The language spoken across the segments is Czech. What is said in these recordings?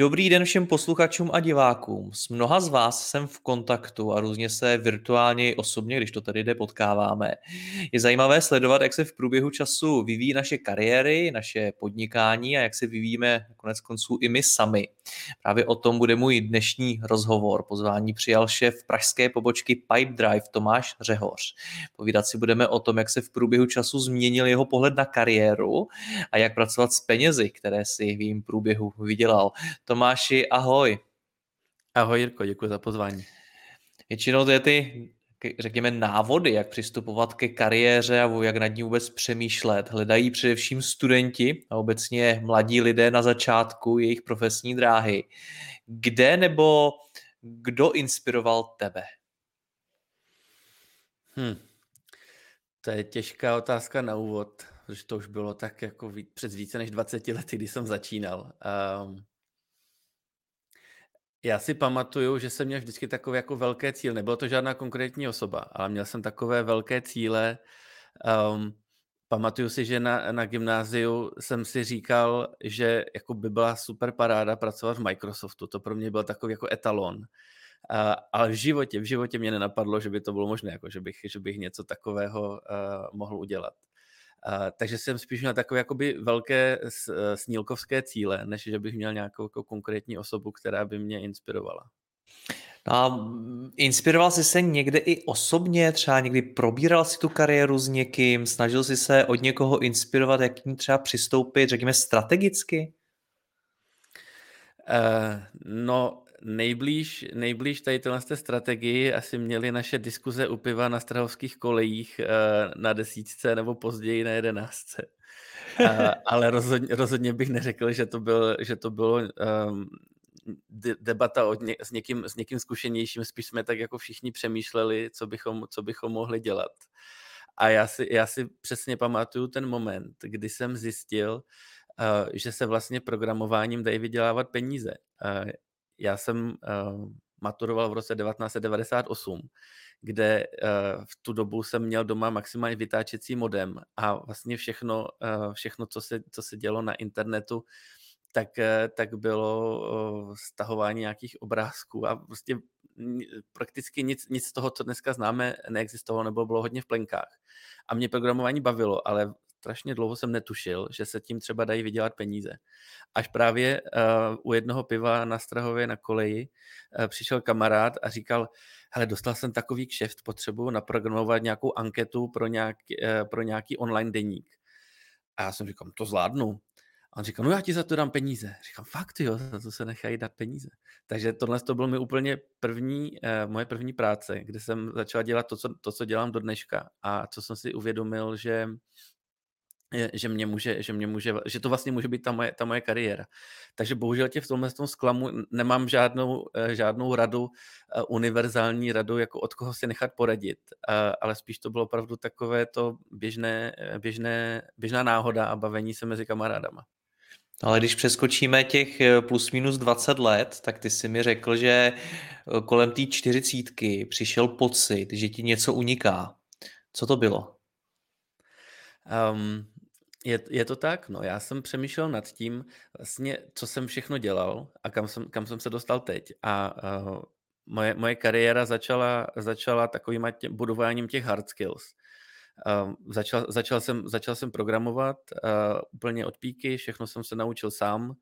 Dobrý den všem posluchačům a divákům. S mnoha z vás jsem v kontaktu a různě se virtuálně i osobně, když to tady jde, potkáváme. Je zajímavé sledovat, jak se v průběhu času vyvíjí naše kariéry, naše podnikání a jak se vyvíjíme konec konců i my sami. Právě o tom bude můj dnešní rozhovor. Pozvání přijal šéf pražské pobočky Pipe Drive Tomáš Řehoř. Povídat si budeme o tom, jak se v průběhu času změnil jeho pohled na kariéru a jak pracovat s penězi, které si v jejím průběhu vydělal. Tomáši, ahoj. Ahoj Jirko, děkuji za pozvání. Většinou to je ty, řekněme, návody, jak přistupovat ke kariéře a jak nad ní vůbec přemýšlet. Hledají především studenti a obecně mladí lidé na začátku jejich profesní dráhy. Kde nebo kdo inspiroval tebe? Hmm. To je těžká otázka na úvod, protože to už bylo tak jako před více než 20 lety, kdy jsem začínal. Um, já si pamatuju, že jsem měl vždycky takové jako velké cíle. Nebylo to žádná konkrétní osoba, ale měl jsem takové velké cíle. Um, pamatuju si, že na, na gymnáziu jsem si říkal, že jako by byla super paráda pracovat v Microsoftu. To pro mě byl takový jako etalon. Uh, ale v životě, v životě mě nenapadlo, že by to bylo možné, jako že bych, že bych něco takového uh, mohl udělat. Takže jsem spíš měl takové jakoby velké eh, snílkovské cíle, než že bych měl nějakou jako konkrétní osobu, která by mě inspirovala. No a inspiroval jsi se někde i osobně, třeba někdy probíral si tu kariéru s někým, snažil jsi se od někoho inspirovat, jak ní třeba přistoupit, řekněme, strategicky? Uh, no, nejblíž, nejblíž tady téhle strategii asi měli naše diskuze u piva na strahovských kolejích uh, na desítce nebo později na jedenáctce. Uh, ale rozhodně, rozhodně bych neřekl, že to, byl, že to bylo um, debata od ně, s, někým, s někým zkušenějším, spíš jsme tak jako všichni přemýšleli, co bychom, co bychom mohli dělat. A já si, já si přesně pamatuju ten moment, kdy jsem zjistil, uh, že se vlastně programováním dají vydělávat peníze. Já jsem uh, maturoval v roce 1998, kde uh, v tu dobu jsem měl doma maximálně vytáčecí modem a vlastně všechno, uh, všechno co, se, co se dělo na internetu, tak, tak bylo stahování nějakých obrázků a prostě prakticky nic, nic z toho, co dneska známe, neexistovalo nebo bylo hodně v plenkách. A mě programování bavilo, ale strašně dlouho jsem netušil, že se tím třeba dají vydělat peníze. Až právě uh, u jednoho piva na Strahově na koleji uh, přišel kamarád a říkal, hele, dostal jsem takový kšeft, potřebuji naprogramovat nějakou anketu pro nějaký, uh, pro nějaký online deník. A já jsem říkal, to zvládnu. A on říkal, no já ti za to dám peníze. Říkám, fakt jo, za to se nechají dát peníze. Takže tohle to byl mi úplně první, uh, moje první práce, kde jsem začal dělat to co, to, co dělám do dneška. A co jsem si uvědomil, že že mě může, že mě může, že to vlastně může být ta moje, ta moje kariéra. Takže bohužel tě v tomhle tom sklamu nemám žádnou, eh, žádnou radu, eh, univerzální radu, jako od koho si nechat poradit, eh, ale spíš to bylo opravdu takové to běžné, běžné, běžná náhoda a bavení se mezi kamarádama. Ale když přeskočíme těch plus minus 20 let, tak ty si mi řekl, že kolem té čtyřicítky přišel pocit, že ti něco uniká. Co to bylo? Um, je, je to tak, no. Já jsem přemýšlel nad tím, vlastně, co jsem všechno dělal a kam jsem, kam jsem se dostal teď. A uh, moje, moje kariéra začala, začala takovým tě, budováním těch hard skills. Uh, začal, začal, jsem, začal jsem programovat uh, úplně od píky, všechno jsem se naučil sám. Uh,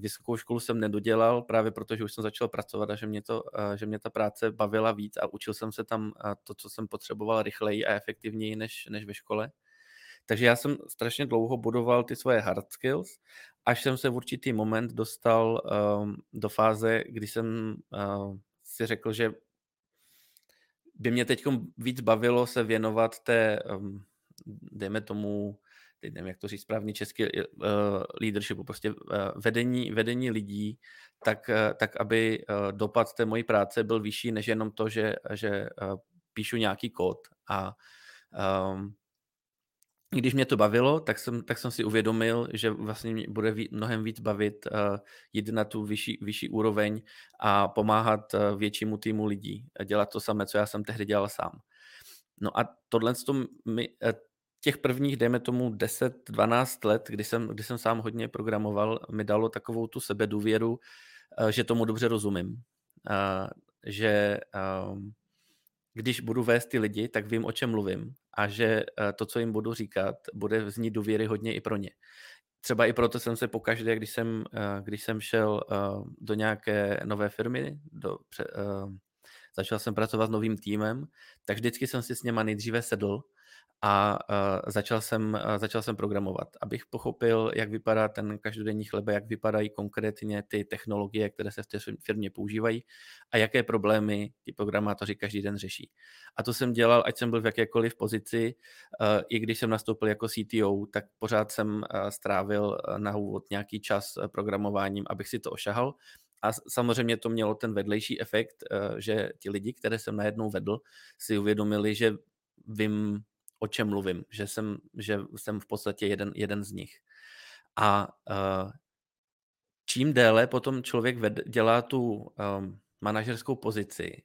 vysokou školu jsem nedodělal, právě protože už jsem začal pracovat a že mě, to, uh, že mě ta práce bavila víc a učil jsem se tam uh, to, co jsem potřeboval rychleji a efektivněji než, než ve škole. Takže já jsem strašně dlouho budoval ty svoje hard skills až jsem se v určitý moment dostal um, do fáze, kdy jsem uh, si řekl, že by mě teď víc bavilo se věnovat té, um, dejme tomu, teď nevím, jak to říct správně česky, uh, leadershipu, prostě uh, vedení, vedení lidí, tak, uh, tak aby uh, dopad té mojí práce byl vyšší, než jenom to, že, že uh, píšu nějaký kód. A um, když mě to bavilo, tak jsem, tak jsem si uvědomil, že vlastně mě bude ví, mnohem víc bavit uh, jít na tu vyšší, vyšší úroveň a pomáhat uh, většímu týmu lidí. Dělat to samé, co já jsem tehdy dělal sám. No a tohle mi, uh, těch prvních, dejme tomu 10-12 let, kdy jsem, kdy jsem sám hodně programoval, mi dalo takovou tu sebedůvěru, že tomu dobře rozumím. Že uh, když budu vést ty lidi, tak vím, o čem mluvím a že eh, to, co jim budu říkat, bude znít důvěry hodně i pro ně. Třeba i proto jsem se pokaždé, když jsem, eh, když jsem šel eh, do nějaké nové firmy, do, začal jsem pracovat s novým týmem, tak vždycky jsem si s něma nejdříve sedl a uh, začal, jsem, uh, začal jsem programovat, abych pochopil, jak vypadá ten každodenní chleba, jak vypadají konkrétně ty technologie, které se v té firmě používají a jaké problémy ti programátoři každý den řeší. A to jsem dělal, ať jsem byl v jakékoliv pozici, uh, i když jsem nastoupil jako CTO, tak pořád jsem uh, strávil na úvod nějaký čas programováním, abych si to ošahal. A samozřejmě to mělo ten vedlejší efekt, že ti lidi, které jsem najednou vedl, si uvědomili, že vím o čem mluvím, že jsem, že jsem v podstatě jeden, jeden z nich. A uh, čím déle potom člověk ved, dělá tu um, manažerskou pozici,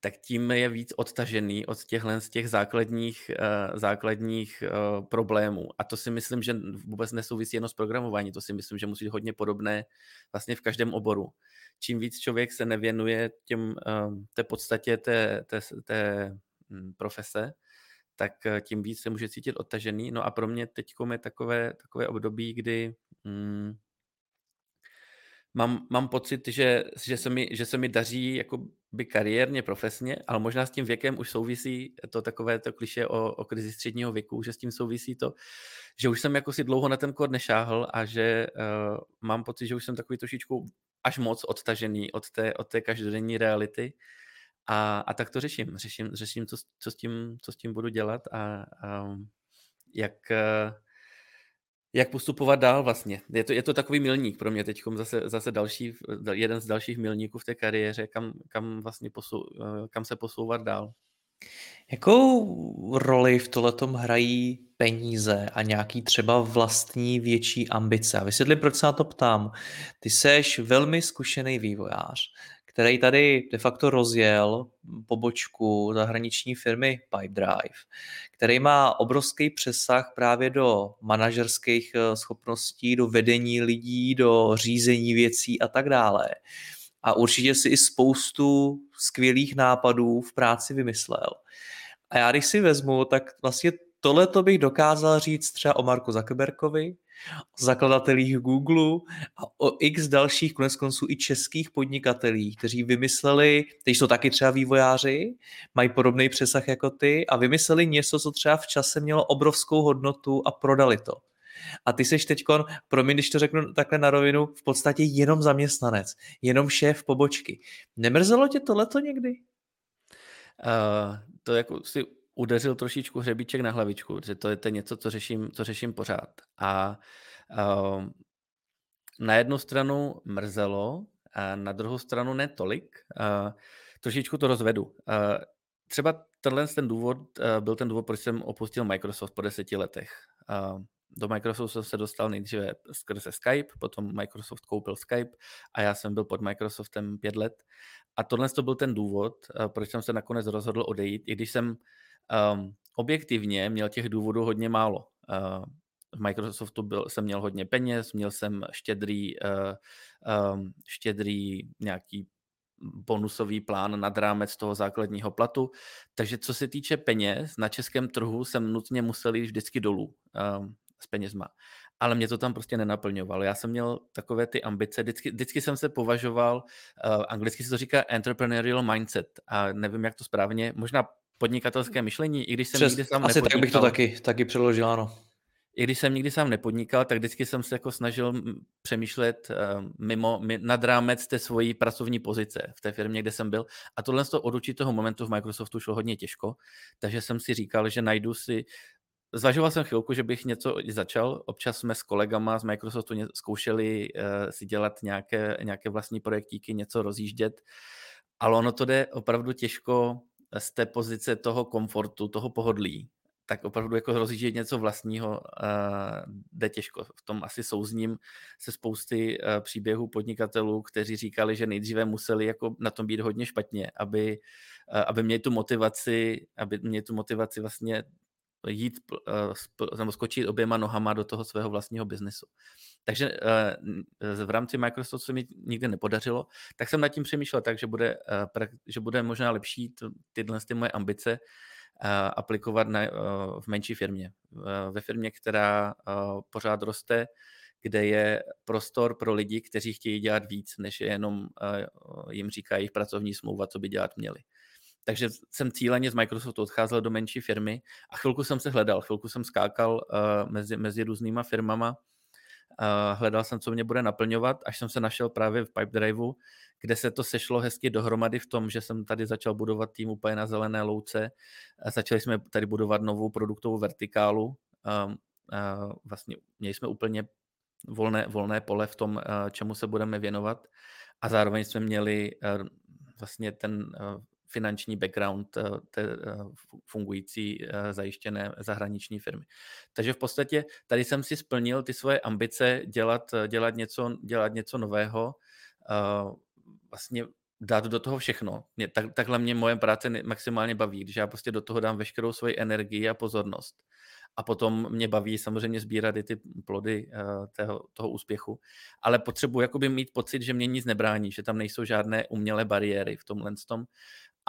tak tím je víc odtažený od těchhle z těch základních, uh, základních uh, problémů. A to si myslím, že vůbec nesouvisí jenom s programováním, to si myslím, že musí být hodně podobné vlastně v každém oboru. Čím víc člověk se nevěnuje těm, uh, té podstatě té, té, té hm, profese, tak eh, tím víc se může cítit odtažený. No a pro mě teď je takové, takové období, kdy mm, mám, mám pocit, že, že, se mi, že se mi daří jako by kariérně, profesně, ale možná s tím věkem už souvisí to takové to kliše o, o krizi středního věku, že s tím souvisí to, že už jsem jako si dlouho na ten kód nešáhl a že uh, mám pocit, že už jsem takový trošičku až moc odtažený od té, od té každodenní reality a, a tak to řeším. Řeším, řeším co, co, s tím, co s tím budu dělat a, a jak, eh, jak postupovat dál vlastně. Je to, je to takový milník pro mě teď, zase, zase další, jeden z dalších milníků v té kariéře, kam, kam, vlastně posou, eh, kam se posouvat dál. Jakou roli v tohletom hrají peníze a nějaký třeba vlastní větší ambice? A vysvětli, proč se na to ptám. Ty seš velmi zkušený vývojář který tady de facto rozjel pobočku zahraniční firmy Pipedrive, který má obrovský přesah právě do manažerských eh, schopností, do vedení lidí, do řízení věcí a tak dále. A určitě si i spoustu skvělých nápadů v práci vymyslel. A já když si vezmu, tak vlastně tohle to bych dokázal říct třeba o Marku Zuckerbergovi, o zakladatelích Google a o x dalších konec konců i českých podnikatelích, kteří vymysleli, kteří jsou taky třeba vývojáři, mají podobný přesah jako ty a vymysleli něco, co třeba v čase mělo obrovskou hodnotu a prodali to. A ty seš teď, promiň, když to řeknu takhle na rovinu, v podstatě jenom zaměstnanec, jenom šéf pobočky. Nemrzelo tě tohleto někdy? Uh, to jako si udeřil trošičku hřebíček na hlavičku, že to je to něco, co řeším, co řeším pořád. A uh, na jednu stranu mrzelo, a na druhou stranu ne tolik. Uh, trošičku to rozvedu. Uh, třeba tenhle ten důvod uh, byl ten důvod, proč jsem opustil Microsoft po deseti letech. Uh, do Microsoftu jsem se dostal nejdříve skrze Skype, potom Microsoft koupil Skype a já jsem byl pod Microsoftem pět let. A tohle to byl ten důvod, proč jsem se nakonec rozhodl odejít, i když jsem Um, objektivně měl těch důvodů hodně málo. Uh, v Microsoftu byl, jsem měl hodně peněz, měl jsem štědrý, uh, um, štědrý nějaký bonusový plán nad rámec toho základního platu. Takže co se týče peněz, na českém trhu jsem nutně musel jít vždycky dolů um, s penězma. Ale mě to tam prostě nenaplňovalo. Já jsem měl takové ty ambice, vždycky, vždycky jsem se považoval, uh, anglicky se to říká entrepreneurial mindset a nevím, jak to správně, možná podnikatelské myšlení, i když jsem Přes, nikdy sám Asi nepodnikal. tak bych to taky, taky přeložil, ano. i když jsem nikdy sám nepodnikal, tak vždycky jsem se jako snažil přemýšlet uh, mimo, nad rámec té svojí pracovní pozice v té firmě, kde jsem byl. A tohle z toho od určitého momentu v Microsoftu šlo hodně těžko, takže jsem si říkal, že najdu si Zvažoval jsem chvilku, že bych něco začal. Občas jsme s kolegama z Microsoftu zkoušeli uh, si dělat nějaké, nějaké vlastní projektíky, něco rozjíždět, ale ono to jde opravdu těžko z té pozice toho komfortu, toho pohodlí, tak opravdu jako rozjíždět něco vlastního uh, jde těžko. V tom asi souzním se spousty uh, příběhů podnikatelů, kteří říkali, že nejdříve museli jako na tom být hodně špatně, aby, uh, aby měli tu motivaci, aby měli tu motivaci vlastně jít uh, nebo skočit oběma nohama do toho svého vlastního biznesu. Takže uh, v rámci Microsoftu se mi nikdy nepodařilo, tak jsem nad tím přemýšlel tak, že bude, že bude možná lepší tyhle ty moje ambice aplikovat na, v menší firmě. Ve firmě, která pořád roste, kde je prostor pro lidi, kteří chtějí dělat víc, než je jenom jim říká jejich pracovní smlouva, co by dělat měli. Takže jsem cíleně z Microsoftu odcházel do menší firmy a chvilku jsem se hledal, chvilku jsem skákal mezi, mezi různýma firmama, hledal jsem, co mě bude naplňovat, až jsem se našel právě v Pipedriveu, kde se to sešlo hezky dohromady v tom, že jsem tady začal budovat tým úplně na zelené louce. Začali jsme tady budovat novou produktovou vertikálu. Vlastně měli jsme úplně volné, volné pole v tom, čemu se budeme věnovat. A zároveň jsme měli vlastně ten finanční background té fungující zajištěné zahraniční firmy. Takže v podstatě tady jsem si splnil ty svoje ambice dělat, dělat, něco, dělat něco nového vlastně dát do toho všechno. Mě, tak, takhle mě moje práce maximálně baví, když já prostě do toho dám veškerou svoji energii a pozornost. A potom mě baví samozřejmě sbírat i ty plody uh, tého, toho úspěchu. Ale potřebuji jakoby mít pocit, že mě nic nebrání, že tam nejsou žádné umělé bariéry v tomhle tom.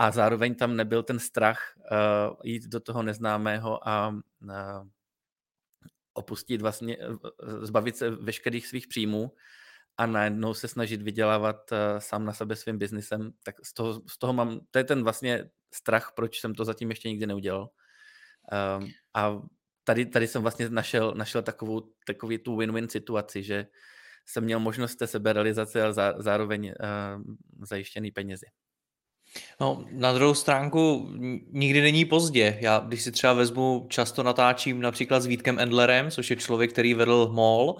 A zároveň tam nebyl ten strach uh, jít do toho neznámého a uh, opustit vlastně, zbavit se veškerých svých příjmů a najednou se snažit vydělávat uh, sám na sebe svým biznisem, tak z toho, z toho mám, to je ten vlastně strach, proč jsem to zatím ještě nikdy neudělal. Um, a tady, tady jsem vlastně našel, našel takovou, takový tu win-win situaci, že jsem měl možnost té seberealizace a zá, zároveň uh, zajištěný penězi. No, na druhou stránku nikdy není pozdě. Já, když si třeba vezmu, často natáčím například s Vítkem Endlerem, což je člověk, který vedl MOL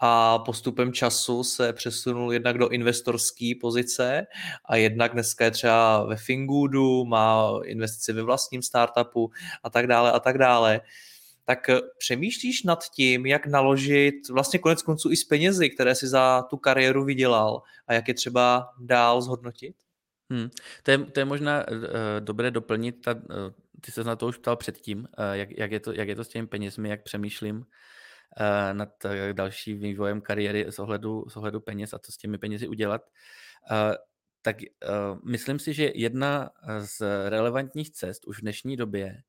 a postupem času se přesunul jednak do investorské pozice a jednak dneska je třeba ve Fingoodu, má investici ve vlastním startupu a tak dále a tak dále tak přemýšlíš nad tím, jak naložit vlastně konec konců i s penězi, které si za tu kariéru vydělal a jak je třeba dál zhodnotit? Hmm. To, je, to je možná uh, dobré doplnit. Ta, uh, ty se na to už ptal předtím, uh, jak, jak, je to, jak je to s těmi penězmi, jak přemýšlím uh, nad uh, dalším vývojem kariéry z ohledu, z ohledu peněz a co s těmi penězi udělat. Uh, tak uh, myslím si, že jedna z relevantních cest už v dnešní době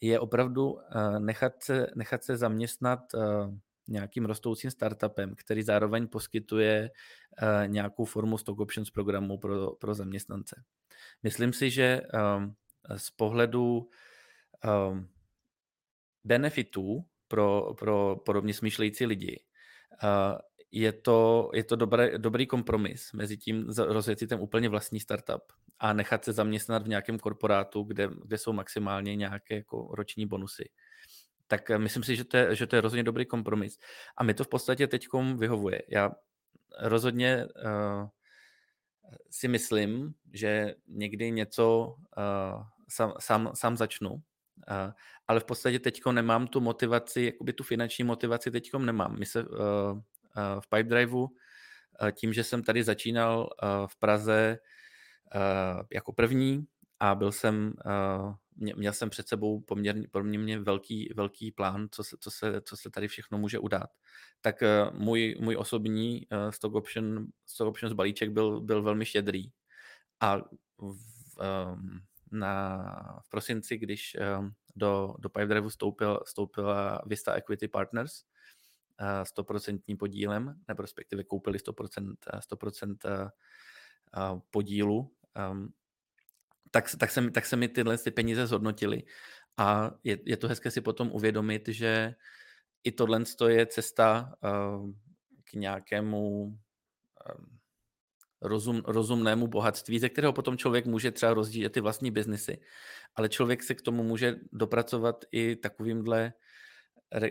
je opravdu uh, nechat, se, nechat se zaměstnat uh, nějakým rostoucím startupem, který zároveň poskytuje uh, nějakou formu stock options programu pro, pro zaměstnance. Myslím si, že um, z pohledu um, benefitů pro, pro podobně smýšlející lidi uh, je to, je to dobré, dobrý kompromis mezi tím rozjet ten úplně vlastní startup a nechat se zaměstnat v nějakém korporátu, kde, kde jsou maximálně nějaké jako roční bonusy tak eh, myslím si, že to je, že to je rozhodně dobrý kompromis. A mi to v podstatě teď vyhovuje. Já rozhodně uh, si myslím, že někdy něco uh, sám, sám, sám začnu, uh, ale v podstatě teď nemám tu motivaci, jakoby tu finanční motivaci teď nemám. My se uh, uh, v Pipedriveu, uh, tím, že jsem tady začínal uh, v Praze uh, jako první a byl jsem uh, měl jsem před sebou poměrně, poměrně velký, velký plán, co se, co, se, co se tady všechno může udát. Tak uh, můj, můj osobní uh, stock, option, stock options balíček byl, byl velmi štědrý. A v, um, na, v prosinci, když um, do, do Pipedrive vstoupil, vstoupila Vista Equity Partners, uh, 100% podílem, nebo respektive koupili 100%, 100% uh, podílu um, tak, tak, se, tak se mi tyhle ty peníze zhodnotily. A je, je to hezké si potom uvědomit, že i tohle je cesta uh, k nějakému um, rozum, rozumnému bohatství, ze kterého potom člověk může třeba rozdílet ty vlastní biznesy. Ale člověk se k tomu může dopracovat i takovýmhle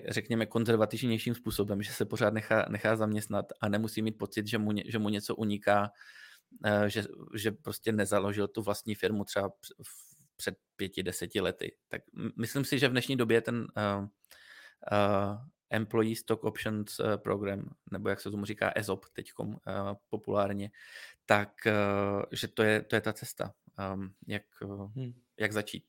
řekněme, konzervativnějším způsobem, že se pořád nechá, nechá zaměstnat a nemusí mít pocit, že mu, že mu něco uniká, že, že prostě nezaložil tu vlastní firmu třeba před pěti, deseti lety. Tak myslím si, že v dnešní době ten uh, uh, Employee Stock Options Program, nebo jak se tomu říká ESOP teď uh, populárně, tak uh, že to je, to je ta cesta, um, jak, uh, hmm. jak začít.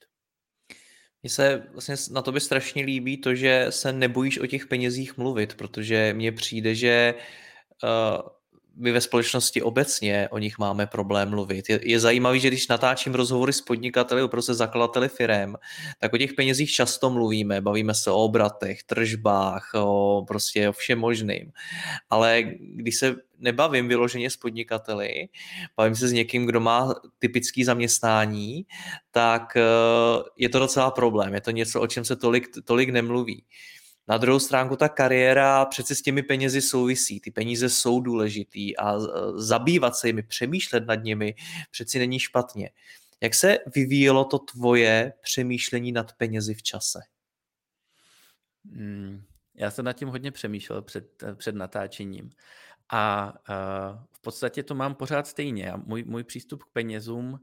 Mně se vlastně na tobě strašně líbí to, že se nebojíš o těch penězích mluvit, protože mně přijde, že uh, my ve společnosti obecně o nich máme problém mluvit. Je, je zajímavé, že když natáčím rozhovory s podnikateli, prostě zakladateli firem, tak o těch penězích často mluvíme, bavíme se o obratech, tržbách, o prostě o všem možným. Ale když se nebavím vyloženě s podnikateli, bavím se s někým, kdo má typický zaměstnání, tak eh, je to docela problém. Je to něco, o čem se tolik, tolik nemluví. Na druhou stránku ta kariéra přece s těmi penězi souvisí. Ty peníze jsou důležitý a e, zabývat se jimi, přemýšlet nad nimi přeci není špatně. Jak se vyvíjelo to tvoje přemýšlení nad penězi v čase? Hmm, já jsem nad tím hodně přemýšlel před, před natáčením. A uh, v podstatě to mám pořád stejně. Můj, můj přístup k penězům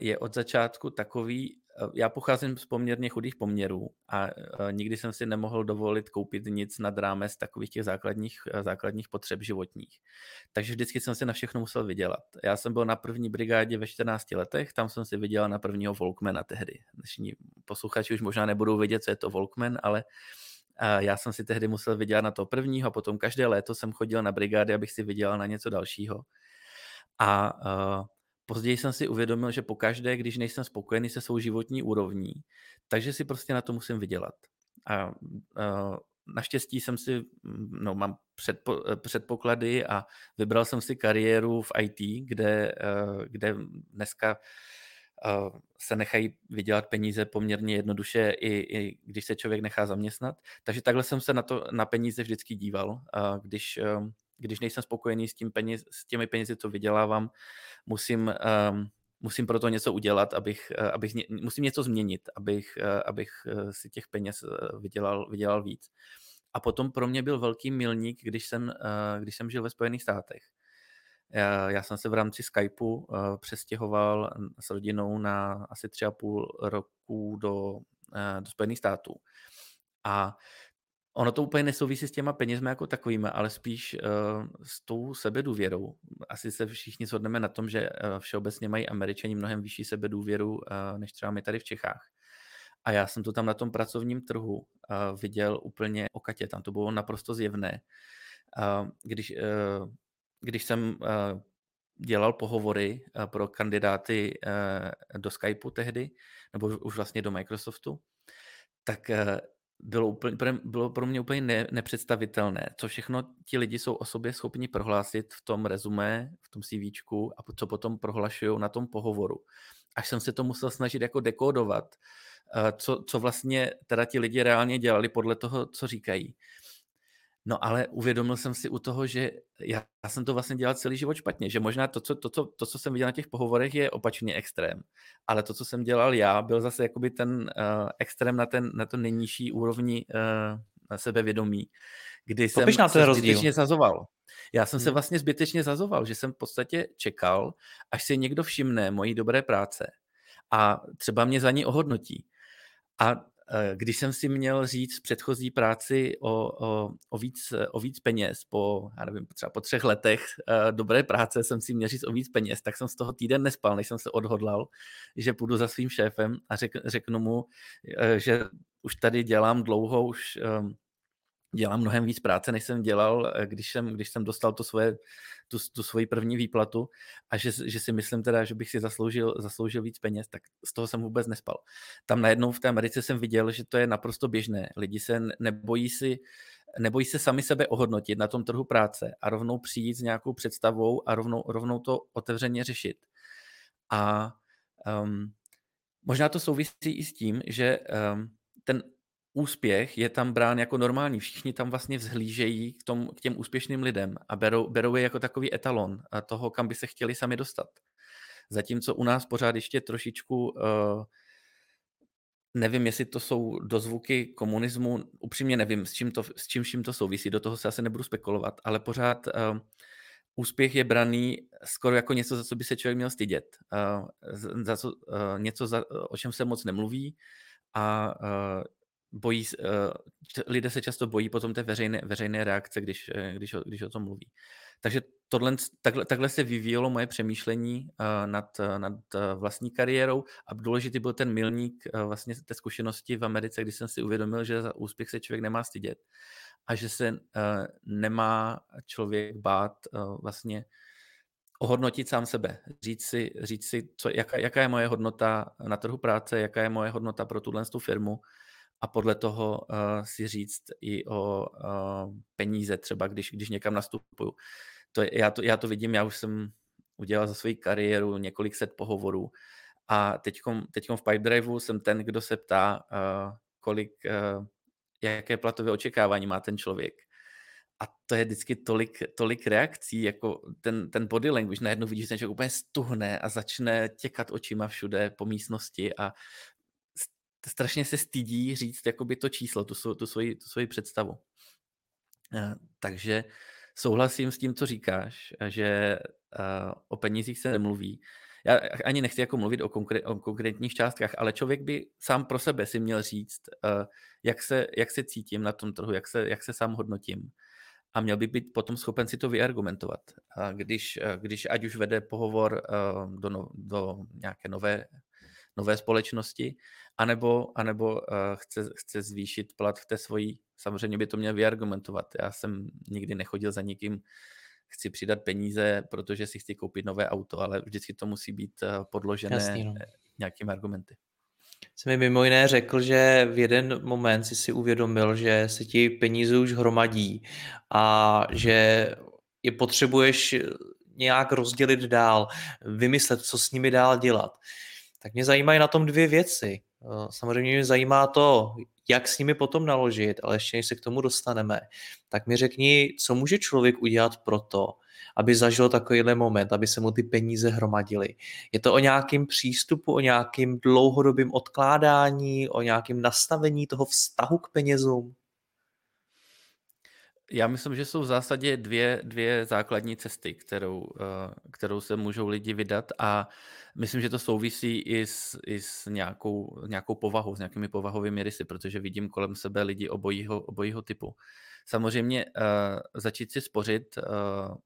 je od začátku takový, Eh, já pocházím z poměrně chudých poměrů a eh, nikdy jsem si nemohl dovolit koupit nic nad rámec takových těch základních, eh, základních potřeb životních. Takže vždycky jsem si na všechno musel vydělat. Já jsem byl na první brigádě ve 14 letech, tam jsem si vydělal na prvního Volkmana tehdy. Dnešní posluchači už možná nebudou vědět, co je to Volkman, ale já jsem si tehdy musel vydělat na to prvního potom každé léto jsem chodil na brigády, abych si vydělal na něco dalšího. A Později jsem si uvědomil, že pokaždé, když nejsem spokojený se svou životní úrovní, takže si prostě na to musím vydělat. A, a naštěstí jsem si, no mám předpo, předpoklady a vybral jsem si kariéru v IT, kde, kde dneska se nechají vydělat peníze poměrně jednoduše, i, i když se člověk nechá zaměstnat. Takže takhle jsem se na, to, na peníze vždycky díval. Když když nejsem spokojený s, tím peněz, s těmi penězi, co vydělávám, musím, um, musím pro to něco udělat, abych, uh, abych musím něco změnit, abych, uh, abych uh, si těch peněz vydělal, vydělal víc. A potom pro mě byl velký milník, když jsem, když jsem žil ve Spojených státech. Já, já jsem se v rámci Skypeu přestěhoval s rodinou na asi tři a půl roku do, do Spojených států. A Ono to úplně nesouvisí s těma penězmi jako takovými, ale spíš uh, s tou sebedůvěrou. Asi se všichni shodneme na tom, že uh, všeobecně mají američani mnohem vyšší sebedůvěru, uh, než třeba my tady v Čechách. A já jsem to tam na tom pracovním trhu uh, viděl úplně okatě, tam to bylo naprosto zjevné. Uh, když, uh, když jsem uh, dělal pohovory uh, pro kandidáty uh, do Skypeu tehdy, nebo už vlastně do Microsoftu, tak bylo, úplně, bylo pro mě úplně ne, nepředstavitelné, co všechno ti lidi jsou o sobě schopni prohlásit v tom rezumé, v tom CVčku a co potom prohlašují na tom pohovoru. Až jsem se to musel snažit jako dekodovat, eh, co, co vlastně teda ti lidi reálně dělali podle toho, co říkají. No ale uvědomil jsem si u toho, že já, já jsem to vlastně dělal celý život špatně, že možná to co, to, co, to, co jsem viděl na těch pohovorech, je opačně extrém. Ale to, co jsem dělal já, byl zase jakoby ten uh, extrém na, ten, na to nejnižší úrovni uh, sebevědomí, kdy Popiš jsem se rozdíl. zbytečně zazoval. Já jsem hmm. se vlastně zbytečně zazoval, že jsem v podstatě čekal, až si někdo všimne mojí dobré práce a třeba mě za ní ohodnotí. A když jsem si měl říct předchozí práci o, o, o, víc, o víc peněz, po, já nevím, třeba po třech letech uh, dobré práce jsem si měl říct o víc peněz, tak jsem z toho týden nespal, než jsem se odhodlal, že půjdu za svým šéfem a řek, řeknu mu, uh, že už tady dělám dlouho, už um, dělám mnohem víc práce, než jsem dělal, když jsem, když jsem dostal to svoje tu, tu svoji první výplatu a že, že si myslím teda, že bych si zasloužil, zasloužil víc peněz, tak z toho jsem vůbec nespal. Tam najednou v té Americe jsem viděl, že to je naprosto běžné. Lidi se nebojí si nebojí se sami sebe ohodnotit na tom trhu práce a rovnou přijít s nějakou představou a rovnou, rovnou to otevřeně řešit. A um, možná to souvisí i s tím, že um, ten úspěch je tam brán jako normální. Všichni tam vlastně vzhlížejí k, tom, k těm úspěšným lidem a berou, berou je jako takový etalon toho, kam by se chtěli sami dostat. Zatímco u nás pořád ještě trošičku uh, nevím, jestli to jsou dozvuky komunismu, upřímně nevím, s čím, to, s čím vším to souvisí, do toho se asi nebudu spekulovat, ale pořád uh, úspěch je braný skoro jako něco, za co by se člověk měl stydět. Uh, za co, uh, něco, za, o čem se moc nemluví a uh, bojí, uh, lidé se často bojí potom té veřejné, veřejné reakce, když, když, o, když o tom mluví. Takže tohle, takhle, takhle se vyvíjelo moje přemýšlení uh, nad, nad vlastní kariérou. A důležitý byl ten milník vlastně té zkušenosti v Americe, kdy jsem si uvědomil, že za úspěch se člověk nemá stydět a že se nemá člověk bát vlastně ohodnotit sám sebe, říct si, říct si co, jaká, jaká je moje hodnota na trhu práce, jaká je moje hodnota pro tuhle firmu a podle toho uh, si říct i o uh, peníze třeba, když, když někam nastupuju. To já, to, já to vidím, já už jsem udělal za svoji kariéru několik set pohovorů a teď v Pipedriveu jsem ten, kdo se ptá, uh, kolik, uh, jaké platové očekávání má ten člověk. A to je vždycky tolik, tolik reakcí, jako ten, ten body language, najednou vidíš, že ten člověk úplně stuhne a začne těkat očima všude po místnosti a strašně se stydí říct jakoby to číslo, tu, tu, svoji, tu svoji představu. Eh, takže souhlasím s tím, co říkáš, že eh, o penězích se nemluví. Já ani nechci jako mluvit o, konkrét, o konkrétních částkách, ale člověk by sám pro sebe si měl říct, eh, jak se, jak se cítím na tom trhu, jak se, jak se sám hodnotím. A měl by být potom schopen si to vyargumentovat. A když, když ať už vede pohovor do, no, do nějaké nové nové společnosti, anebo, anebo uh, chce, chce zvýšit plat v té svojí, samozřejmě by to měl vyargumentovat. Já jsem nikdy nechodil za nikým, chci přidat peníze, protože si chci koupit nové auto, ale vždycky to musí být uh, podložené Jasný, no. nějakými argumenty. Jsem mi mimo jiné řekl, že v jeden moment si si uvědomil, že se ti peníze už hromadí a že je potřebuješ nějak rozdělit dál, vymyslet, co s nimi dál dělat tak mě zajímají na tom dvě věci. Eh, samozřejmě mě zajímá to, jak s nimi potom naložit, ale ještě než se k tomu dostaneme, tak mi řekni, co může člověk udělat pro to, aby zažil takovýhle moment, aby se mu ty peníze hromadily. Je to o nějakém přístupu, o nějakém dlouhodobém odkládání, o nějakém nastavení toho vztahu k penězům? Já myslím, že jsou v zásadě dvě, dvě základní cesty, kterou, eh, kterou se můžou lidi vydat a myslím, že to souvisí i s, i s nějakou, nějakou povahou, s nějakými povahovými rysy, protože vidím kolem sebe lidi obojího, obojího typu. Samozřejmě uh, začít si spořit uh,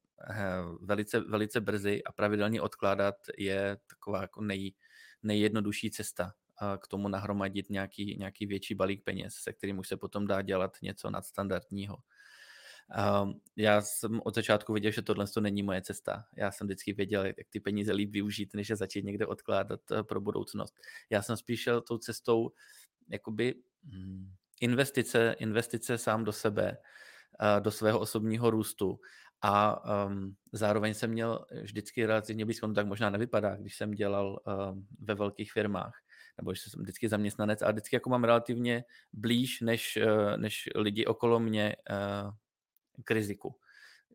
velice, velice brzy a pravidelně odkládat je taková jako nej, nejjednodušší cesta k tomu nahromadit nějaký, nějaký větší balík peněz, se kterým už se potom dá dělat něco nadstandardního. Um, já jsem od začátku viděl, že tohle to není moje cesta. Já jsem vždycky věděl, jak ty peníze líp využít, než je začít někde odkládat eh, pro budoucnost. Já jsem spíš šel tou cestou jakoby hm, investice, investice sám do sebe, uh, do svého osobního růstu a um, zároveň jsem měl vždycky relativně blízko, no tak možná nevypadá, když jsem dělal um, ve velkých firmách, nebo že jsem vždycky zaměstnanec, a vždycky jako mám relativně blíž než, uh, než lidi okolo mě uh, k riziku.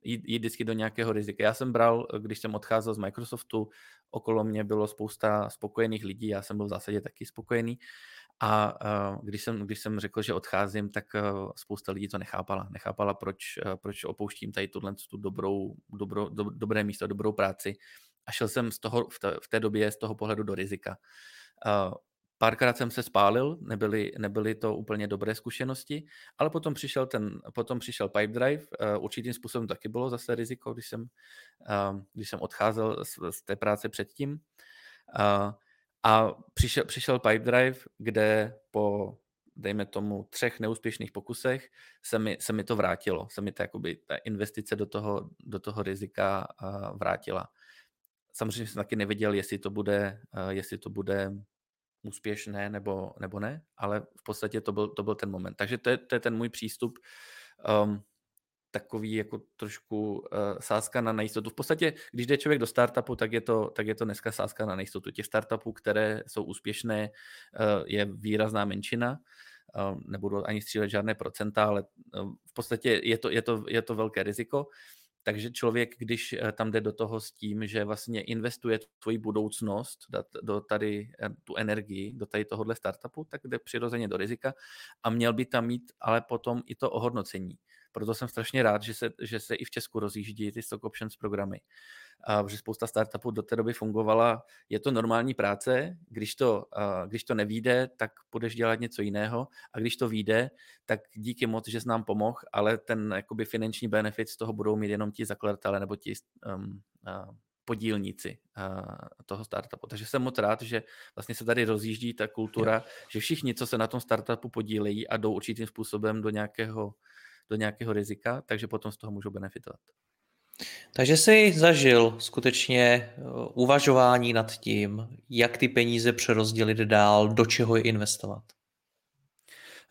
Jít, jít vždycky do nějakého rizika. Já jsem bral, když jsem odcházel z Microsoftu, okolo mě bylo spousta spokojených lidí, já jsem byl v zásadě taky spokojený. A uh, když, jsem, když jsem řekl, že odcházím, tak uh, spousta lidí to nechápala. Nechápala, proč, uh, proč opouštím tady tuhle tu dobrou, dobro, do, dobré místo, dobrou práci. A šel jsem z toho, v, té, v té době z toho pohledu do rizika. Párkrát jsem se spálil, nebyly, nebyly to úplně dobré zkušenosti, ale potom přišel ten, potom přišel Pipedrive, uh, určitým způsobem taky bylo zase riziko, když jsem, uh, když jsem odcházel z, té práce předtím. Uh, a přišel, přišel Pipedrive, kde po, dejme tomu, třech neúspěšných pokusech se mi, se mi to vrátilo. Se mi ta, jakoby, ta investice do toho, do toho rizika vrátila. Samozřejmě jsem taky nevěděl, jestli to bude, jestli to bude úspěšné nebo, nebo ne, ale v podstatě to byl, to byl ten moment. Takže to je, to je ten můj přístup, um, takový jako trošku uh, sázka na nejistotu. V podstatě, když jde člověk do startupu, tak je to, tak je to dneska sázka na nejistotu. Těch startupů, které jsou úspěšné, uh, je výrazná menšina. nebudu ani střílet žádné procenta, ale v podstatě je to, je to, je to velké riziko. Takže člověk, když eh, tam jde do toho s tím, že vlastně investuje tvoji budoucnost, do tady eh, tu energii, do tady tohohle startupu, tak jde přirozeně do rizika a měl by tam mít ale potom i to ohodnocení. Proto jsem strašně rád, že se, že se i v Česku rozjíždí ty stock options programy. A že spousta startupů do té doby fungovala. Je to normální práce, když to, když to nevíde, tak budeš dělat něco jiného a když to vyjde, tak díky moc, že jsi nám pomohl, ale ten jakoby finanční benefit z toho budou mít jenom ti zakladatelé nebo ti um, uh, podílníci uh, toho startupu. Takže jsem moc rád, že vlastně se tady rozjíždí ta kultura, že všichni, co se na tom startupu podílejí a jdou určitým způsobem do nějakého do nějakého rizika, takže potom z toho můžou benefitovat. Takže jsi zažil skutečně eh, uvažování nad tím, jak ty peníze přerozdělit dál, do čeho je investovat.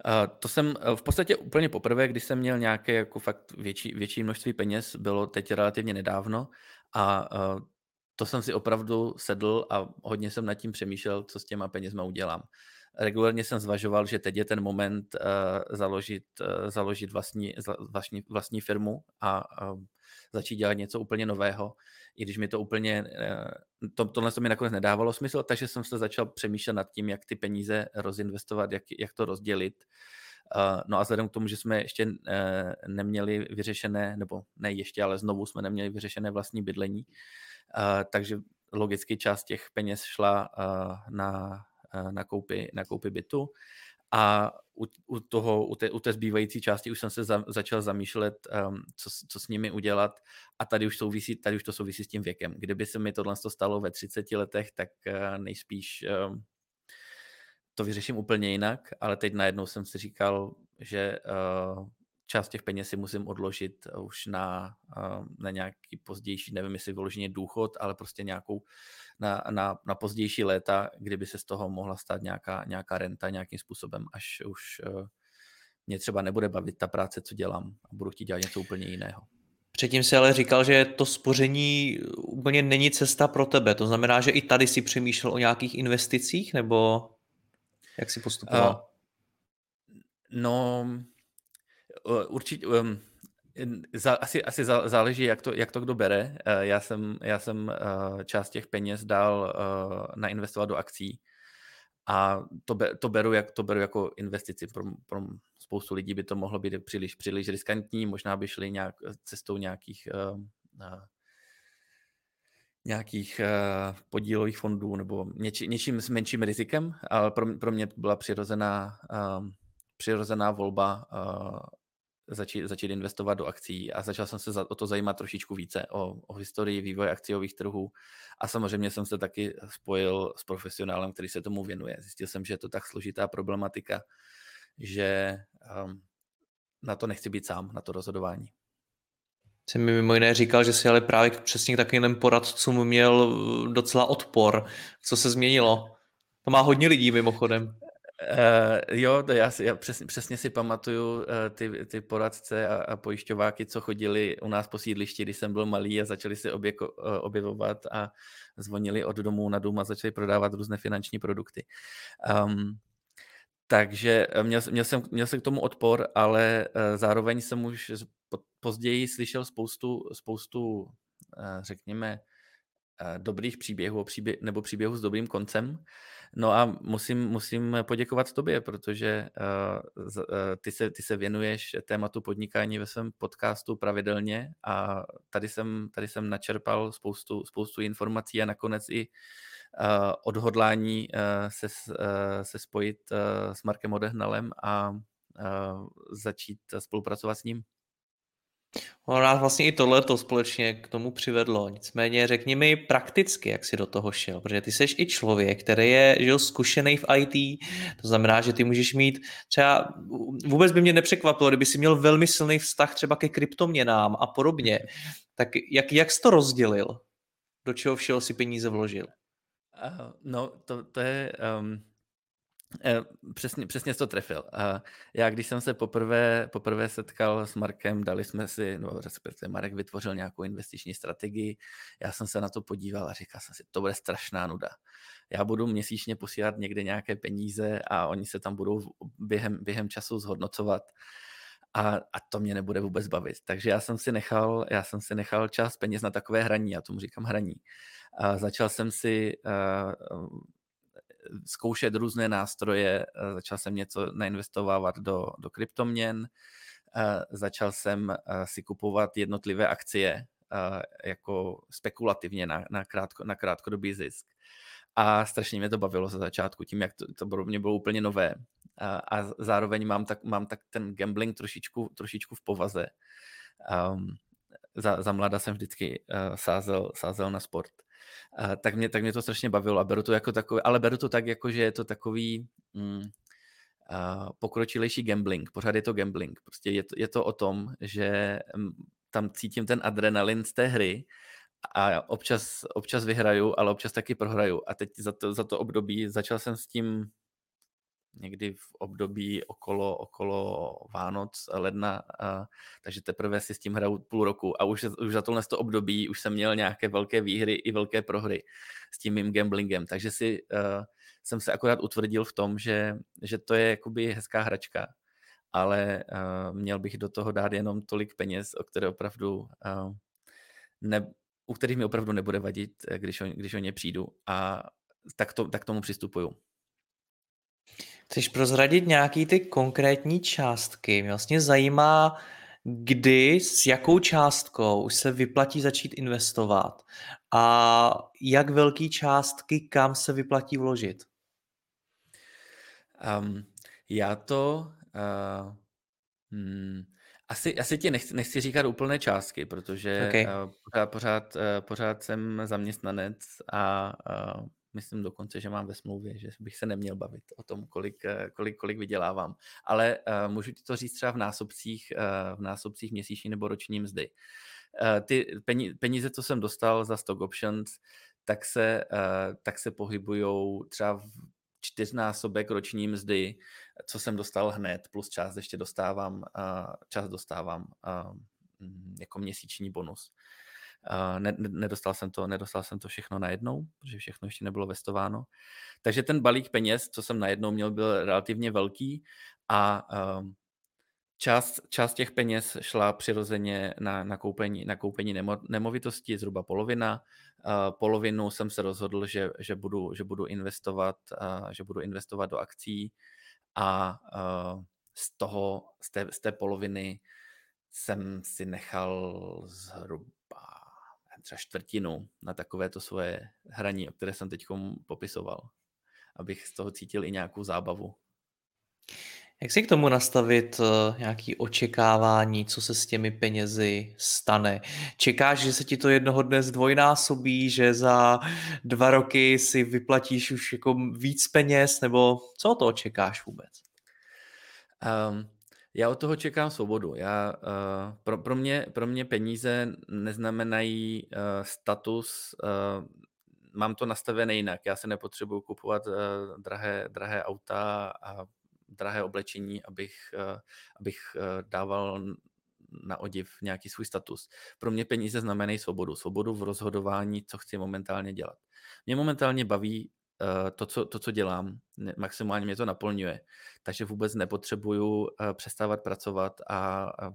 Uh, to jsem eh, v podstatě úplně poprvé, když jsem měl nějaké jako fakt větší, větší množství peněz, bylo teď relativně nedávno a to jsem si opravdu sedl a hodně jsem nad tím přemýšlel, co s těma penězma udělám regulárně jsem zvažoval, že teď je ten moment uh, založit, uh, založit vlastní, vlastní, vlastní firmu a uh, začít dělat něco úplně nového, i když mi to úplně, uh, to, tohle to mi nakonec nedávalo smysl, takže jsem se začal přemýšlet nad tím, jak ty peníze rozinvestovat, jak, jak to rozdělit. No a vzhledem k tomu, že jsme ještě neměli vyřešené, nebo ne ještě, ale znovu jsme neměli vyřešené vlastní bydlení, takže logicky část těch peněz šla na Eh, na koupi, na koupi bytu. A u, u, toho, u, té, u té zbývající části už jsem se za, začal zamýšlet, um, co, co s nimi udělat. A tady už, souvisí, tady už to souvisí s tím věkem. Kdyby se mi tohle stalo ve 30 letech, tak uh, nejspíš um, to vyřeším úplně jinak, ale teď najednou jsem si říkal, že uh, část těch peněz si musím odložit už na, uh, na nějaký pozdější, nevím jestli vyloženě důchod, ale prostě nějakou na, na, na pozdější léta, kdyby se z toho mohla stát nějaká, nějaká renta nějakým způsobem, až už uh, mě třeba nebude bavit ta práce, co dělám a budu chtít dělat něco úplně jiného. Předtím si ale říkal, že to spoření úplně není cesta pro tebe. To znamená, že i tady si přemýšlel o nějakých investicích, nebo jak si postupoval? Uh, no, určitě, um, za, asi, asi záleží, jak to, jak to kdo bere. Eh, já jsem, já jsem eh, část těch peněz dal eh, nainvestovat do akcí a to, be, to, beru, jak, to beru jako investici. Pro, pro spoustu lidí by to mohlo být příliš, příliš riskantní, možná by šli nějak, cestou nějakých nějakých uh, podílových fondů nebo něči, něčím s menším rizikem, ale pro, pro mě byla přirozená, přirozená volba začít, začít investovat do akcí a začal jsem se za, o to zajímat trošičku více, o, o historii vývoje akciových trhů a samozřejmě jsem se taky spojil s profesionálem, který se tomu věnuje. Zjistil jsem, že je to tak složitá problematika, že um, na to nechci být sám, na to rozhodování. Jsi mi mimo jiné říkal, že jsi ale právě přesně k takovým poradcům měl docela odpor. Co se změnilo? To má hodně lidí mimochodem. Uh, jo, to já, si, já přesně, přesně si pamatuju uh, ty, ty poradce a, a pojišťováky, co chodili u nás po sídlišti, když jsem byl malý a začali se objeko, uh, objevovat a zvonili od domů na dům a začali prodávat různé finanční produkty. Um, takže měl, měl, jsem, měl jsem k tomu odpor, ale uh, zároveň jsem už později slyšel spoustu, spoustu uh, řekněme, uh, dobrých příběhů příběh, nebo příběhů s dobrým koncem. No a musím, musím poděkovat tobě, protože uh, ty, se, ty se věnuješ tématu podnikání ve svém podcastu pravidelně a tady jsem, tady jsem načerpal spoustu, spoustu informací a nakonec i uh, odhodlání uh, se, uh, se spojit uh, s Markem Odehnalem a uh, začít spolupracovat s ním. Ono nás vlastně i tohle společně k tomu přivedlo. Nicméně řekni mi prakticky, jak jsi do toho šel, protože ty jsi i člověk, který je že zkušený v IT, to znamená, že ty můžeš mít třeba, vůbec by mě nepřekvapilo, kdyby si měl velmi silný vztah třeba ke kryptoměnám a podobně, tak jak, jak jsi to rozdělil? Do čeho všeho si peníze vložil? Uh, no, to, to je... Um přesně, přesně to trefil. A já, když jsem se poprvé, poprvé setkal s Markem, dali jsme si, no respektive Marek vytvořil nějakou investiční strategii, já jsem se na to podíval a říkal jsem si, to bude strašná nuda. já budu měsíčně posílat někde nějaké peníze a oni se tam budou během, během času zhodnocovat a, a to mě nebude vůbec bavit. Takže já jsem si nechal, já jsem si nechal část peněz na takové hraní, já tomu říkám hraní. A začal jsem si uh, zkoušet různé nástroje, uh, začal jsem něco nainvestovávat do, do kryptoměn, uh, začal jsem uh, si kupovat jednotlivé akcie jako spekulativně na, na, krátko, na krátkodobý zisk. A strašně mě to bavilo za začátku, tím, jak to, to pro mě bylo úplně nové a, a zároveň mám tak, mám tak ten gambling trošičku, trošičku v povaze. Um, za, za mlada jsem vždycky uh, sázel, sázel na sport. Tak, mě, tak mě to strašně bavilo a beru to jako takový, ale beru to tak, jako že je to takový mm, pokročilejší gambling. Pořád je to gambling. Prostě je to, je to o tom, že um, tam cítím ten adrenalin z té hry a občas, občas vyhraju, ale občas taky prohraju. A teď za to, za to období začal jsem s tím někdy v období okolo, okolo Vánoc, ledna, a, takže teprve si s tím hraju půl roku. A už, už za tohle to období už jsem měl nějaké velké výhry i velké prohry s tím mým gamblingem, takže si uh, jsem se akorát utvrdil v tom, že, že to je jakoby hezká hračka, ale uh, měl bych do toho dát jenom tolik peněz, o které opravdu uh, ne, u kterých mi opravdu nebude vadit, když o, když o ně přijdu. A tak, to, tak tomu přistupuju. Chceš prozradit nějaký ty konkrétní částky? Mě vlastně zajímá, kdy, s jakou částkou už se vyplatí začít investovat a jak velký částky kam se vyplatí vložit? Um, já to... Uh, hmm, asi, asi ti nechci, nechci říkat úplné částky, protože okay. uh, pořád, pořád, uh, pořád jsem zaměstnanec a uh, myslím dokonce, že mám ve smlouvě, že bych se neměl bavit o tom, kolik, eh, kolik, kolik vydělávám. Ale uh, můžu ti to říct třeba v násobcích, uh, v násobcích měsíční nebo roční mzdy. Uh, ty peníze, co jsem dostal za stock options, tak se, uh, tak se pohybují třeba v čtyřnásobek roční mzdy, co jsem dostal hned, plus část ještě dostávám, uh, část dostávám uh, jako měsíční bonus. Ne, nedostal, jsem to, nedostal jsem to všechno najednou, protože všechno ještě nebylo vestováno. Takže ten balík peněz, co jsem najednou měl, byl relativně velký a um, část, část těch peněz šla přirozeně na, na koupení, na koupení nemo, nemovitosti, zhruba polovina. Polovinu jsem se rozhodl, že, že, budu, že budu investovat, že budu investovat do akcí a z toho, z té, z té poloviny jsem si nechal zhruba třeba čtvrtinu na takovéto svoje hraní, o které jsem teď popisoval, abych z toho cítil i nějakou zábavu. Jak si k tomu nastavit uh, nějaké očekávání, co se s těmi penězi stane? Čekáš, že se ti to jednoho dne zdvojnásobí, že za dva roky si vyplatíš už jako víc peněz, nebo co to očekáš vůbec? Um, já od toho čekám svobodu. Já, uh, pro, pro, mě, pro mě peníze neznamenají uh, status, uh, mám to nastavené jinak. Já se nepotřebuji kupovat uh, drahé, drahé auta a drahé oblečení, abych, uh, abych uh, dával na odiv nějaký svůj status. Pro mě peníze znamenají svobodu. Svobodu v rozhodování, co chci momentálně dělat. Mě momentálně baví to, co, to, co dělám, maximálně mě to naplňuje. Takže vůbec nepotřebuju eh, přestávat pracovat a, a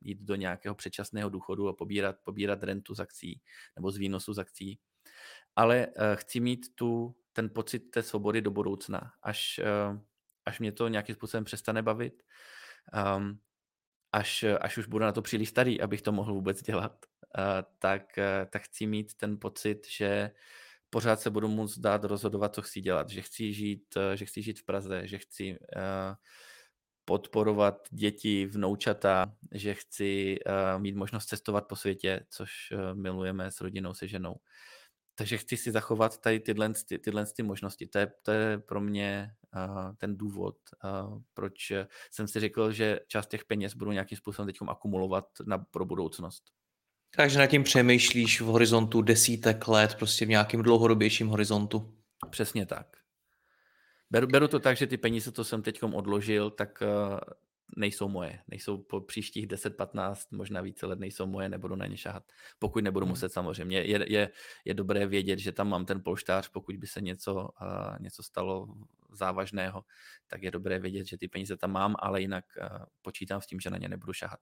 jít do nějakého předčasného důchodu a pobírat, pobírat rentu z akcí nebo z výnosu z akcí. Ale eh, chci mít tu, ten pocit té svobody do budoucna, až, až mě to nějakým způsobem přestane bavit, um, až, až už budu na to příliš starý, abych to mohl vůbec dělat, tak, tak chci mít ten pocit, že pořád se budu moct dát rozhodovat, co chci dělat, že chci žít, eh, že chci žít v Praze, že chci uh, podporovat děti, vnoučata, že chci uh, mít možnost cestovat po světě, což milujeme s rodinou, se ženou. Takže chci si zachovat tady tyhle, ty, tyhle ty možnosti. To je, to je pro mě ten důvod, proč jsem si řekl, že část těch peněz budu nějakým způsobem teď akumulovat na, pro budoucnost. Takže nad tím přemýšlíš v horizontu desítek let, prostě v nějakém dlouhodobějším horizontu. Přesně tak. Beru, beru to tak, že ty peníze, co jsem teď odložil, tak uh, nejsou moje. Nejsou po příštích 10, 15, možná více let nejsou moje, nebudu na ně šahat. Pokud nebudu hmm. muset samozřejmě. Je, je, je dobré vědět, že tam mám ten polštář, pokud by se něco, uh, něco stalo závažného, tak je dobré vědět, že ty peníze tam mám, ale jinak uh, počítám s tím, že na ně nebudu šahat.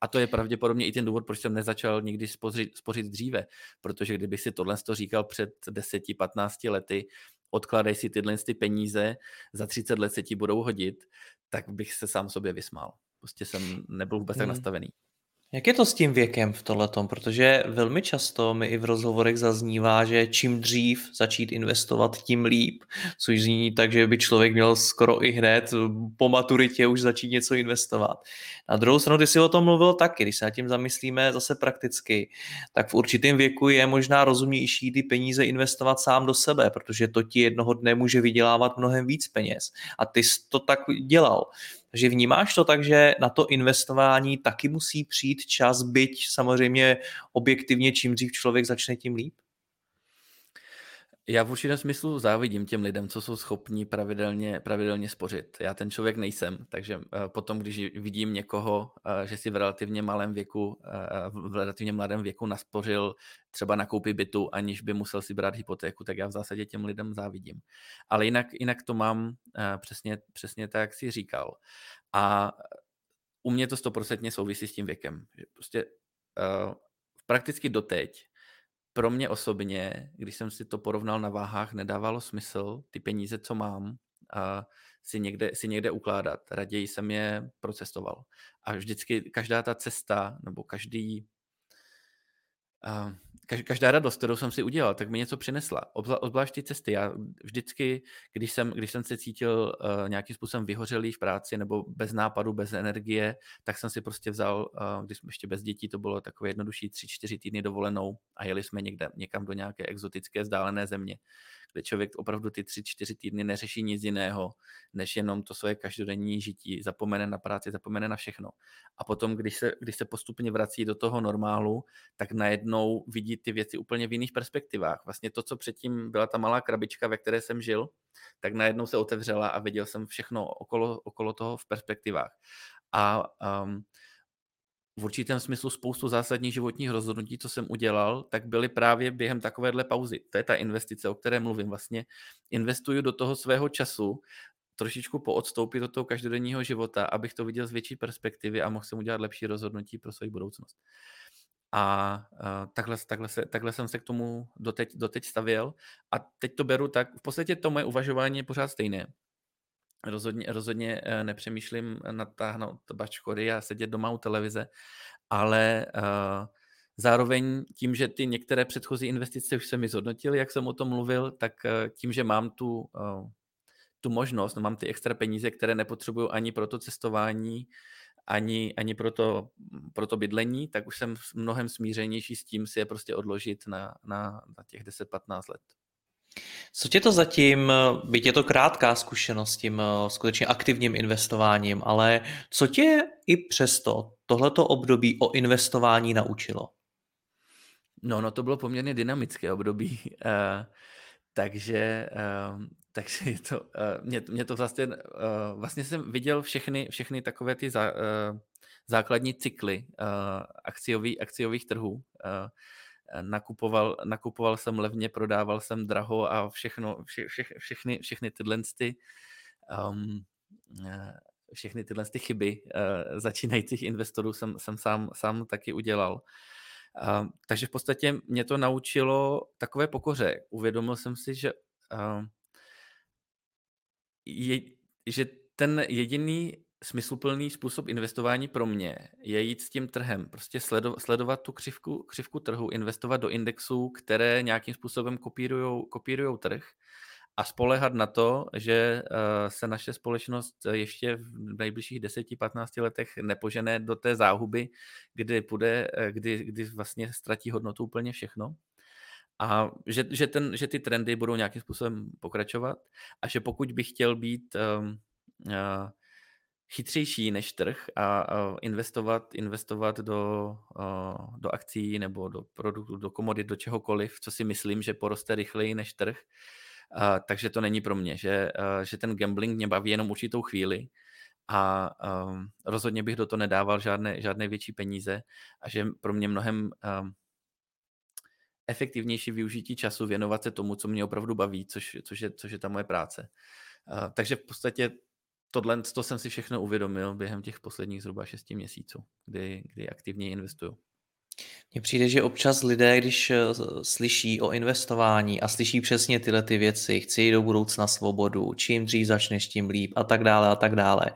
A to je pravděpodobně i ten důvod, proč jsem nezačal nikdy spořit, spořit dříve, protože kdybych si tohle říkal před 10-15 lety, odkládej si tyhle ty peníze, za 30 let se ti budou hodit, tak bych se sám sobě vysmál. Prostě jsem nebyl vůbec hmm. tak nastavený. Jak je to s tím věkem v tohletom? Protože velmi často mi i v rozhovorech zaznívá, že čím dřív začít investovat, tím líp, což zní tak, že by člověk měl skoro i hned po maturitě už začít něco investovat. Na druhou stranu, ty si o tom mluvil taky, když se nad tím zamyslíme zase prakticky, tak v určitém věku je možná rozumnější ty peníze investovat sám do sebe, protože to ti jednoho dne může vydělávat mnohem víc peněz. A ty jsi to tak dělal. Takže vnímáš to tak, že na to investování taky musí přijít čas, byť samozřejmě objektivně čím dřív člověk začne, tím líp? Já v určitém smyslu závidím těm lidem, co jsou schopní pravidelně, pravidelně spořit. Já ten člověk nejsem, takže uh, potom, když vidím někoho, uh, že si v relativně malém věku, uh, v relativně mladém věku naspořil třeba na koupy bytu, aniž by musel si brát hypotéku, tak já v zásadě těm lidem závidím. Ale jinak, jinak to mám přesně, přesně tak, jak jsi říkal. A u mě to stoprocentně souvisí s tím věkem. Prostě prakticky doteď pro mě osobně, když jsem si to porovnal na váhách, nedávalo smysl ty peníze, co mám, a si někde, si někde ukládat. Raději jsem je procestoval. A vždycky každá ta cesta, nebo každý, každá radost, kterou jsem si udělal, tak mi něco přinesla. Obzvlášť ty cesty. Já vždycky, když jsem, když jsem se cítil uh, nějakým způsobem vyhořelý v práci nebo bez nápadu, bez energie, tak jsem si prostě vzal, uh, když jsme ještě bez dětí, to bylo takové jednodušší tři, čtyři týdny dovolenou a jeli jsme někde, někam do nějaké exotické vzdálené země kde člověk opravdu ty tři, čtyři týdny neřeší nic jiného, než jenom to svoje každodenní žití, zapomene na práci, zapomene na všechno. A potom, když se, když se postupně vrací do toho normálu, tak najednou vidí ty věci úplně v jiných perspektivách. Vlastně to, co předtím byla ta malá krabička, ve které jsem žil, tak najednou se otevřela a viděl jsem všechno okolo, okolo toho v perspektivách. A um, v určitém smyslu spoustu zásadních životních rozhodnutí, co jsem udělal, tak byly právě během takovéhle pauzy. To je ta investice, o které mluvím. Vlastně investuju do toho svého času, trošičku poodstoupit do toho každodenního života, abych to viděl z větší perspektivy a mohl jsem udělat lepší rozhodnutí pro svou budoucnost. A takhle, takhle, se, takhle jsem se k tomu doteď, doteď stavěl a teď to beru tak, v podstatě to moje uvažování je pořád stejné. Rozhodně, rozhodně eh, nepřemýšlím natáhnout bačkory a sedět doma u televize, ale uh, zároveň tím, že ty některé předchozí investice už se mi zhodnotily, jak jsem o tom mluvil, tak uh, tím, že mám tu, tu možnost, mám ty extra peníze, které nepotřebuju ani pro to cestování, ani, ani pro, to, pro to bydlení, tak už jsem mnohem smířenější s tím si je prostě odložit na, na, na těch 10-15 let. Co tě to zatím, byť je to krátká zkušenost tím eh, skutečně aktivním investováním, ale co tě i přesto tohleto období o investování naučilo? No, no to bylo poměrně dynamické období, uh, takže, uh, takže je to, uh, mě, mě to vlastně, uh, vlastně jsem viděl všechny, všechny takové ty uh, základní cykly uh, akciový, akciových trhů. Uh, nakupoval, nakupoval jsem levně, prodával jsem draho a všechno, vše, vše, všechny, všechny tyhle ty, um, všechny tyhle ty chyby uh, začínajících investorů jsem, jsem sám, sám taky udělal. Uh, takže v podstatě mě to naučilo takové pokoře. Uvědomil jsem si, že, uh, je, že ten jediný smysluplný způsob investování pro mě je jít s tím trhem, prostě sledovat tu křivku, křivku trhu, investovat do indexů, které nějakým způsobem kopírují trh a spolehat na to, že uh, se naše společnost ještě v nejbližších 10-15 letech nepožené do té záhuby, kdy, půjde, eh, kdy, kdy vlastně ztratí hodnotu úplně všechno. A že, že, ten, že ty trendy budou nějakým způsobem pokračovat a že pokud bych chtěl být uh, chytřejší než trh a, investovat, investovat do, do akcí nebo do produktů, do komodit, do čehokoliv, co si myslím, že poroste rychleji než trh. takže to není pro mě, že, že ten gambling mě baví jenom určitou chvíli a rozhodně bych do toho nedával žádné, žádné větší peníze a že pro mě mnohem efektivnější využití času věnovat se tomu, co mě opravdu baví, což, což, je, což je ta moje práce. Takže v podstatě tohle to jsem si všechno uvědomil během těch posledních zhruba šesti měsíců, kdy, kdy aktivně investuju. Mně přijde, že občas lidé, když eh, slyší o investování a slyší přesně tyhle ty věci, chci jít do budoucna svobodu, čím dřív začneš, tím líp a tak dále a tak dále,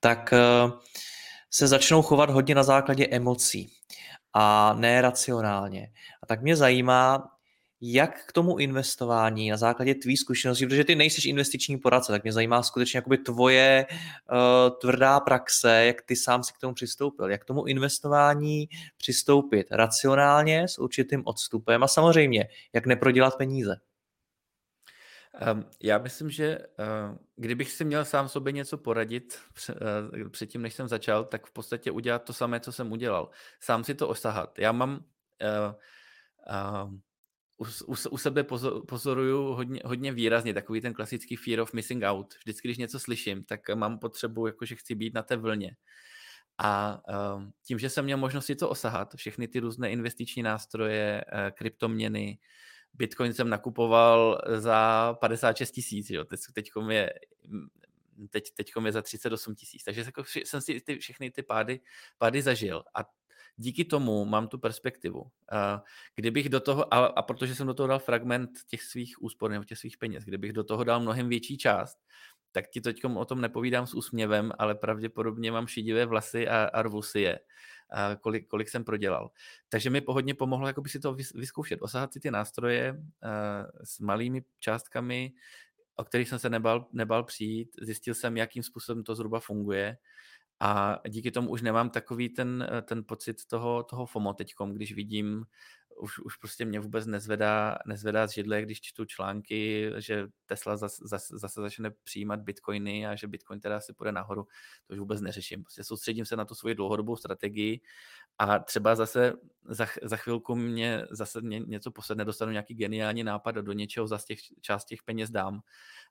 tak eh, se začnou chovat hodně na základě emocí a ne racionálně. A tak mě zajímá, jak k tomu investování na základě tvý zkušenosti, protože ty nejsiš investiční poradce, tak mě zajímá skutečně jakoby tvoje uh, tvrdá praxe, jak ty sám si k tomu přistoupil, jak k tomu investování přistoupit racionálně s určitým odstupem a samozřejmě, jak neprodělat peníze. Um, já myslím, že uh, kdybych si měl sám sobě něco poradit uh, předtím, než jsem začal, tak v podstatě udělat to samé, co jsem udělal. Sám si to osahat. Já mám uh, u, u, u sebe pozor, pozoruju hodně, hodně výrazně takový ten klasický fear of missing out. Vždycky, když něco slyším, tak mám potřebu, jakože chci být na té vlně. A um, tím, že jsem měl možnost si to osahat, všechny ty různé investiční nástroje, uh, kryptoměny, Bitcoin jsem nakupoval za 56 tisíc, teď, teďkom je teď, teďkom je za 38 tisíc. Takže jako jsem si ty, všechny ty pády, pády zažil a díky tomu mám tu perspektivu. Kdybych do toho, a, a protože jsem do toho dal fragment těch svých úspor nebo těch svých peněz, kdybych do toho dal mnohem větší část, tak ti teď o tom nepovídám s úsměvem, ale pravděpodobně mám šidivé vlasy a, a rvu si je, a kolik, kolik jsem prodělal. Takže mi pohodně pomohlo jakoby si to vyzkoušet, osahat si ty nástroje uh, s malými částkami, o kterých jsem se nebal, nebal přijít, zjistil jsem, jakým způsobem to zhruba funguje a díky tomu už nemám takový ten, eh, ten pocit toho, toho FOMO teďkom, když vidím, už, už prostě mě vůbec nezvedá, nezvedá z židle, když čtu články, že Tesla zase, zase, začne přijímat bitcoiny a že bitcoin teda si půjde nahoru. To už vůbec neřeším. Prostě soustředím se na tu svoji dlouhodobou strategii a třeba zase za, za chvilku mě zase mě něco posedne, dostanu nějaký geniální nápad a do něčeho zase těch, část těch peněz dám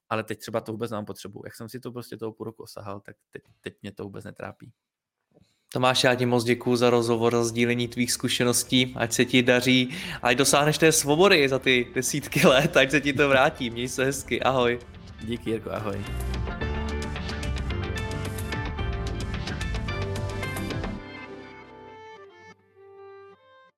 ale teď třeba to vůbec nemám potřebu. Jak jsem si to prostě toho půl roku osahal, tak teď, teď mě to vůbec netrápí. Tomáš, já ti moc děkuji za rozhovor, za sdílení tvých zkušeností, ať se ti daří, ať dosáhneš té svobody za ty desítky let, ať se ti to vrátí. Měj se hezky, ahoj. Díky, Jirko, ahoj.